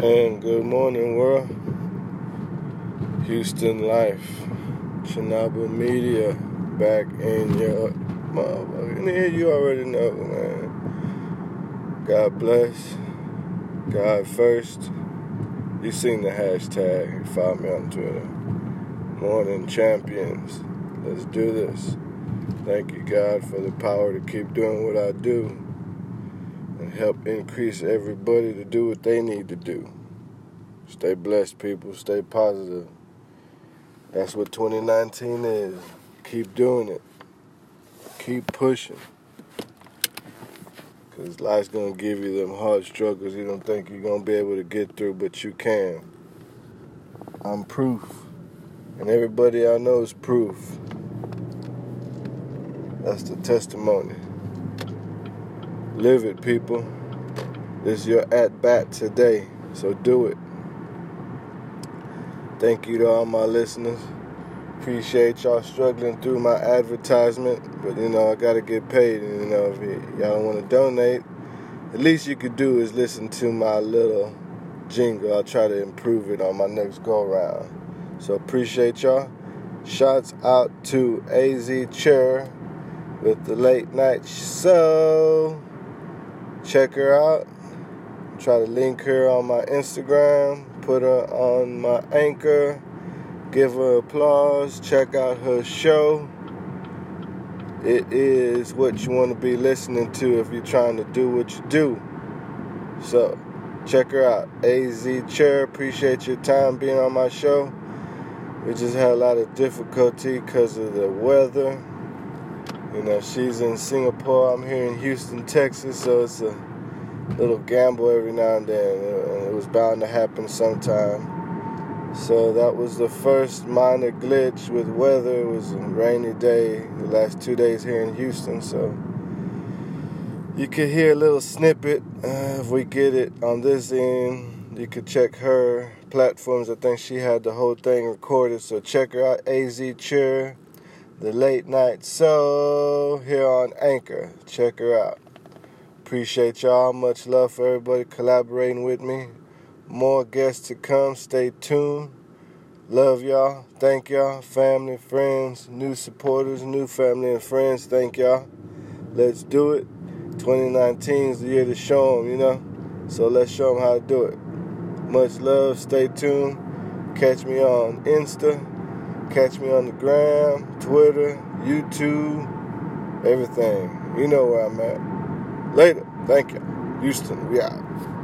And good morning, world. Houston Life, Chernobyl Media, back in your motherfucking ear. You already know, man. God bless. God first. You seen the hashtag. Follow me on Twitter. Morning champions. Let's do this. Thank you, God, for the power to keep doing what I do help increase everybody to do what they need to do. Stay blessed, people. Stay positive. That's what 2019 is. Keep doing it. Keep pushing. Because life's going to give you them hard struggles you don't think you're going to be able to get through, but you can. I'm proof. And everybody I know is proof. That's the testimony. Live it, people. This is your at bat today, so do it. Thank you to all my listeners. Appreciate y'all struggling through my advertisement, but you know I gotta get paid. And, you know if y'all don't want to donate, at least you could do is listen to my little jingle. I'll try to improve it on my next go around. So appreciate y'all. Shouts out to AZ Chair with the late night show check her out. Try to link her on my Instagram, put her on my anchor, give her applause, check out her show. It is what you want to be listening to if you're trying to do what you do. So, check her out. AZ Chair, appreciate your time being on my show. We just had a lot of difficulty because of the weather you know, she's in Singapore. I'm here in Houston, Texas, so it's a little gamble every now and then, and it was bound to happen sometime. So that was the first minor glitch with weather. It was a rainy day the last two days here in Houston, so you could hear a little snippet uh, if we get it on this end. You could check her platforms. I think she had the whole thing recorded, so check her out. Az Chair the late night so here on Anchor. Check her out. Appreciate y'all. Much love for everybody collaborating with me. More guests to come. Stay tuned. Love y'all. Thank y'all. Family, friends, new supporters, new family and friends. Thank y'all. Let's do it. 2019 is the year to show them, you know? So let's show them how to do it. Much love. Stay tuned. Catch me on Insta Catch me on the gram, Twitter, YouTube, everything. You know where I'm at. Later. Thank you. Houston, we out.